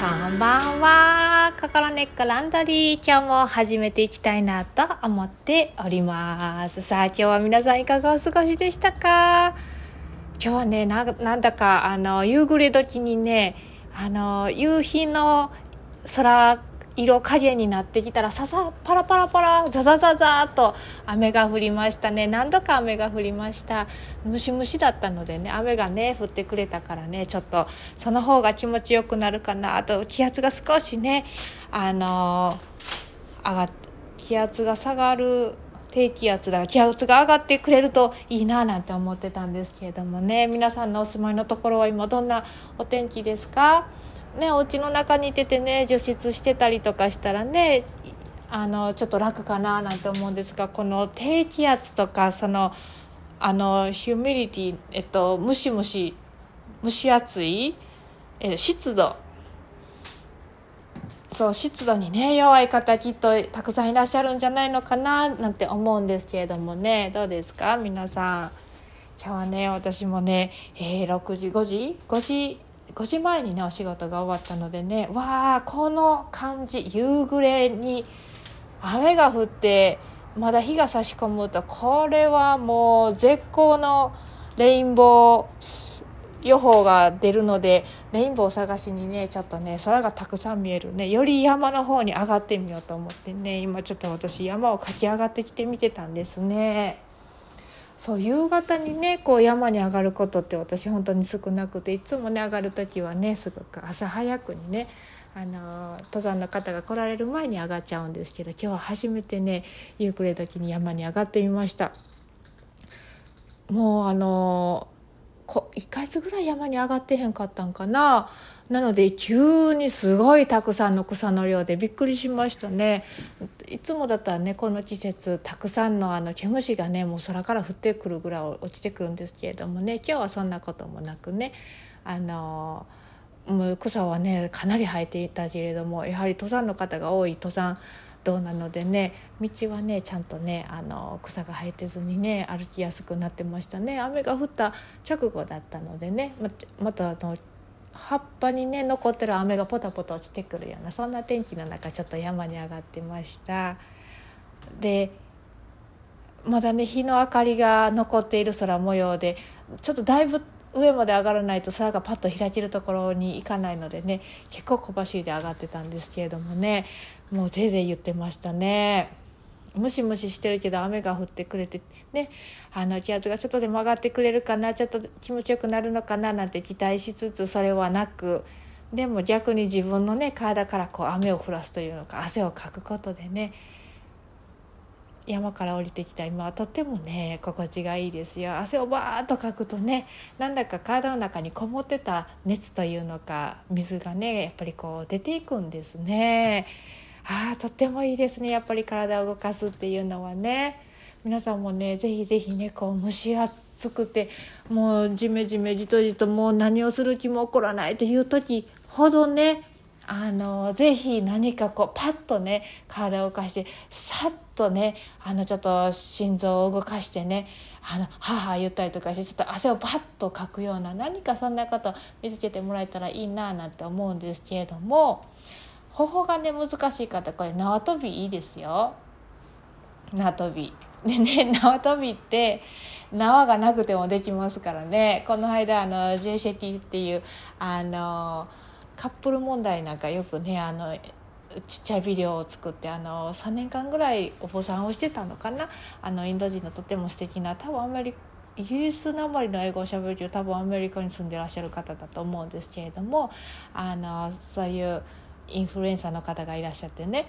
こんばんは。心根っこランドリー。今日も始めていきたいなと思っております。さあ、今日は皆さんいかがお過ごしでしたか？今日はね、ななんだか、あの、夕暮れ時にね、あの、夕日の空色影になってきたらささパラパラパラザザザザーと雨が降りましたね。何度か雨が降りました。ムシムシだったのでね雨がね降ってくれたからねちょっとその方が気持ちよくなるかな。あと気圧が少しねあの上が気圧が下がる低気圧だ気圧が上がってくれるといいななんて思ってたんですけれどもね。皆さんのお住まいのところは今どんなお天気ですか？ね、お家の中にいててね除湿してたりとかしたらねあのちょっと楽かななんて思うんですがこの低気圧とかそのあのヒューミリティ、えっと、ムシムシ蒸し暑い、え湿度。そう湿度にね弱い方きっとたくさんいらっしゃるんじゃないのかななんて思うんですけれどもね。どうですか皆さん。今日はね私もね、えー、6時5時5時5時前にねお仕事が終わったのでねわあこの感じ夕暮れに雨が降ってまだ日が差し込むとこれはもう絶好のレインボー予報が出るのでレインボー探しにねちょっとね空がたくさん見えるねより山の方に上がってみようと思ってね今ちょっと私山を駆け上がってきて見てたんですね。そう夕方にねこう山に上がることって私本当に少なくていつもね上がる時はねすごく朝早くにねあの登山の方が来られる前に上がっちゃうんですけど今日は初めてね夕暮れ時に山に上がってみました。もうあのこ1ヶ月ぐらい山に上がってへんかったんかな。なので急にすごいたくさんの草の量でびっくりしましたね。いつもだったらねこの季節たくさんのあの毛虫がねもう空から降ってくるぐらい落ちてくるんですけれどもね。今日はそんなこともなくねあのもう草はねかなり生えていたけれどもやはり登山の方が多い登山道なのでね道はねちゃんとねあの草が生えてずにね歩きやすくなってましたね。雨が降った直後だったのでねままたあの葉っぱにね残ってる雨がポタポタ落ちてくるようなそんな天気の中ちょっと山に上がってましたでまだね日の明かりが残っている空模様でちょっとだいぶ上まで上がらないと空がパッと開けるところに行かないのでね結構小走りで上がってたんですけれどもねもうぜいぜい言ってましたね。ムシムシしてるけど雨が降ってくれてねあの気圧がちょっとでも上がってくれるかなちょっと気持ちよくなるのかななんて期待しつつそれはなくでも逆に自分のね体からこう雨を降らすというのか汗をかくことでね山から降りてきた。今はとってもね心地がいいですよ。汗をバーッとかくとねなんだか体の中にこもってた熱というのか水がねやっぱりこう出ていくんですね。あとってもいいですね。やっぱり体を動かすっていうのはね。皆さんもねぜひぜひねこう蒸し暑くてもうじめじめじとじともう何をする気も起こらないという時ほどねあのぜひ何かこうパッとね体を動かしてさっとねあのちょっと心臓を動かしてねあの母言ったりとかしてちょっと汗をパッとかくような何かそんなこと見つけてもらえたらいいななんて思うんですけれども頬がね難しい方これ縄跳びいいですよ。縄跳び。でね縄跳びって縄がなくてもできますからね。この間あのジェシェティっていうあのカップル問題なんかよくねあのちっちゃいビデオを作ってあの3年間ぐらいお坊さんをしてたのかな。あのインド人のとても素敵な多分アメリカイギリスなまりの英語をしゃべるけど多分アメリカに住んでらっしゃる方だと思うんですけれどもあのそういうインフルエンサーの方がいらっしゃってね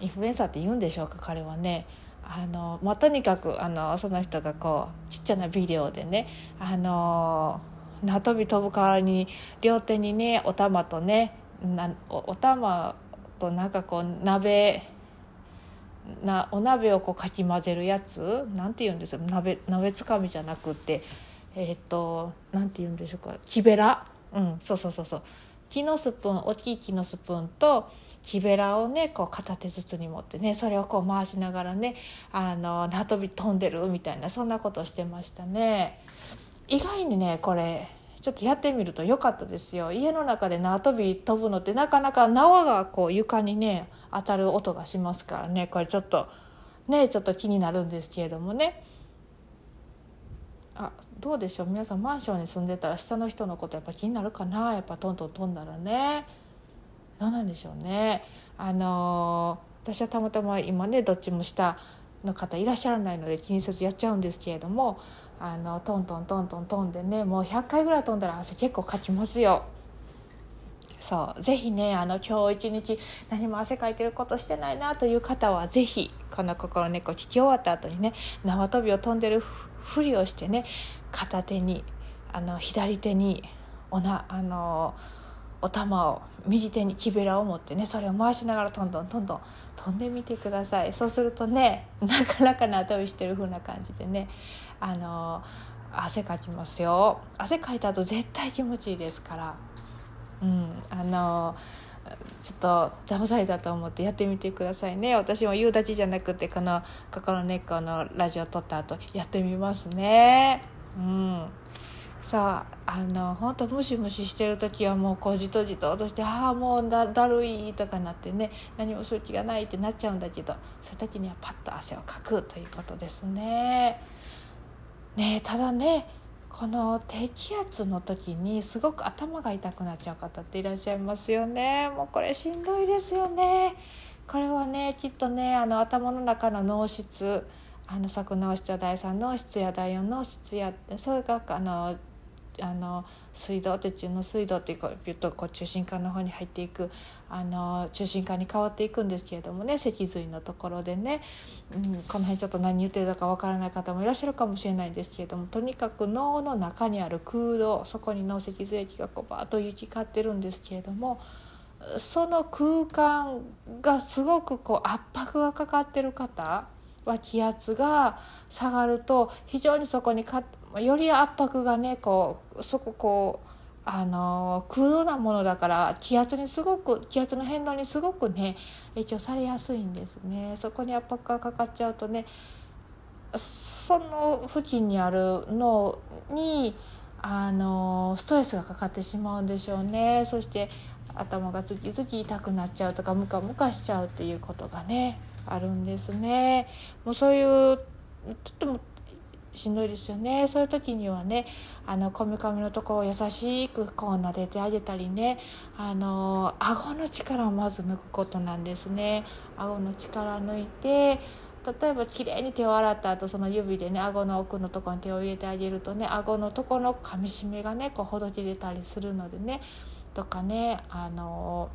インフルエンサーって言うんでしょうか彼はね。あの、まあ、とにかくあのその人がこうちっちゃなビデオでねあの縄跳び飛ぶ代わりに両手にねお玉とねなおお玉となんかこう鍋なお鍋をこうかき混ぜるやつなんて言うんですよ鍋鍋つかみじゃなくてえっ、となんて言うんでしょうか木べら？うんそうそうそうそう。木のスプーン大きい木のスプーンと木べらをねこう片手ずつに持ってねそれをこう回しながらねあの縄跳び飛んでるみたいなそんなことをしてましたね。意外にねこれちょっとやってみるとよかったですよ。家の中で縄跳び飛ぶのってなかなか縄がこう床にね当たる音がしますからね。これちょっとねちょっと気になるんですけれどもね。あどうでしょう？皆さんマンションに住んでたら下の人のことやっぱ気になるかな？やっぱトントン飛んだらね。どうなんでしょうね。あのー、私はたまたま今ねどっちも下の方いらっしゃらないので気にせずやっちゃうんですけれどもあのトントントントン飛んでねもう100回ぐらい飛んだら汗結構かきますよ。そう。ぜひねあの今日一日何も汗かいてることしてないなという方はぜひこの「心猫」聞き終わった後にね縄跳びを飛んでるふりをしてね片手にあの左手におなあのお玉を右手に木べらを持ってねそれを回しながらトントントントン飛んでみてくださいそうするとねなかなか縄跳びしてる風な感じでねあの汗かきますよ汗かいた後絶対気持ちいいですから。うん、あのちょっと騙されたと思ってやってみてくださいね。私も夕立じゃなくてこの「心根っこ」のラジオ撮った後やってみますね。うん。さああの本当ムシムシしてる時はもうこうじとじととしてああもうだだるいとかなってね何もする気がないってなっちゃうんだけどそういう時にはパッと汗をかくということですね。ねただねこの低気圧の時にすごく頭が痛くなっちゃう方っていらっしゃいますよね。もうこれしんどいですよね。これはねきっとねあの頭の中の脳室あの作脳室や第三脳室や第四脳室やってそれがあのあの水道って中の水道ってこうビュッとこう中心管の方に入っていくあの中心管に変わっていくんですけれどもね脊髄のところでね、うん、この辺ちょっと何言ってるかわからない方もいらっしゃるかもしれないんですけれどもとにかく脳の中にある空洞そこに脳脊髄液がこうバーッと行き交ってるんですけれどもその空間がすごくこう圧迫がかかってる方は気圧が下がると非常にそこにかより圧迫がねこうそここうあの空洞なものだから気圧にすごく気圧の変動にすごくね影響されやすいんですね。そこに圧迫がかかっちゃうとねその付近にある脳にあのストレスがかかってしまうんでしょうね。そして頭がズキズキ痛くなっちゃうとかムカムカしちゃうっていうことがねあるんですね。もうそういうとってもしんどいですよね。そういう時にはねあのこめかみのところを優しくこう撫でてあげたりね。あの顎の力をまず抜くことなんですね。顎の力抜いて例えばきれいに手を洗った後その指でね顎の奥のところに手を入れてあげるとね顎のところのかみしめがねこうほどけ出たりするのでね。とかねあの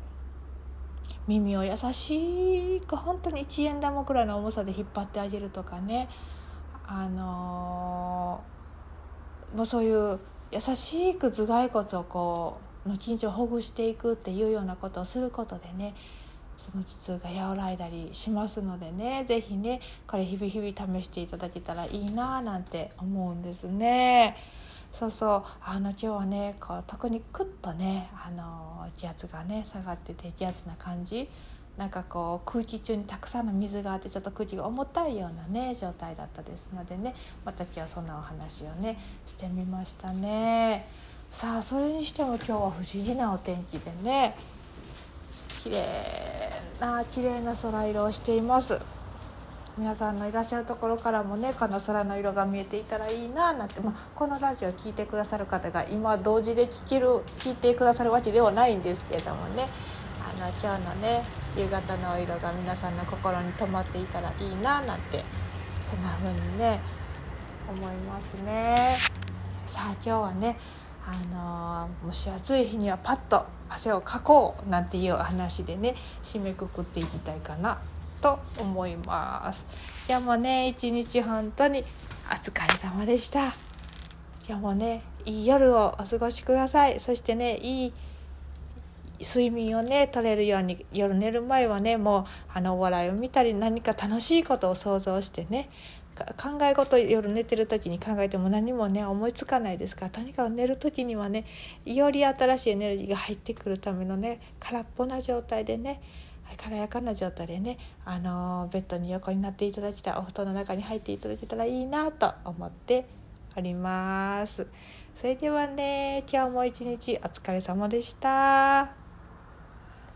耳を優しく本当に1円玉くらいの重さで引っ張ってあげるとかね。あのもうそういう優しく頭蓋骨をこうの緊張をほぐしていくっていうようなことをすることでねその頭痛が和らいだりしますのでね是非ねこれ日々日々試していただけたらいいななんて思うんですね。そうそうあの今日はねこう特にクッとねあの気圧がね下がって低気圧な感じなんかこう空気中にたくさんの水があってちょっと空気が重たいようなね状態だったですのでねまた今日はそんなお話をねしてみましたね。さあそれにしても今日は不思議なお天気でね綺麗な綺麗な空色をしています。皆さんのいらっしゃるところからもねこの空の色が見えていたらいいななんて、まあ、このラジオを聴いてくださる方が今同時で聞ける聞いてくださるわけではないんですけれどもね。あの今日のね夕方のお色が皆さんの心に留まっていたらいいななんてそんな風にね思いますね。さあ今日はねあの蒸し暑い日にはパッと汗をかこうなんていう話でね締めくくっていきたいかなと思います。今日もね一日本当にお疲れ様でした。今日もねいい夜をお過ごしください。そしてねいい睡眠をね取れるように夜寝る前はねもうあのお笑いを見たり何か楽しいことを想像してね考え事夜寝てる時に考えても何もね思いつかないですからとにかく寝る時にはねより新しいエネルギーが入ってくるためのね空っぽな状態でね軽やかな状態でねあのベッドに横になっていただきたいお布団の中に入っていただけたらいいなと思っております。それではね今日も一日お疲れ様でした。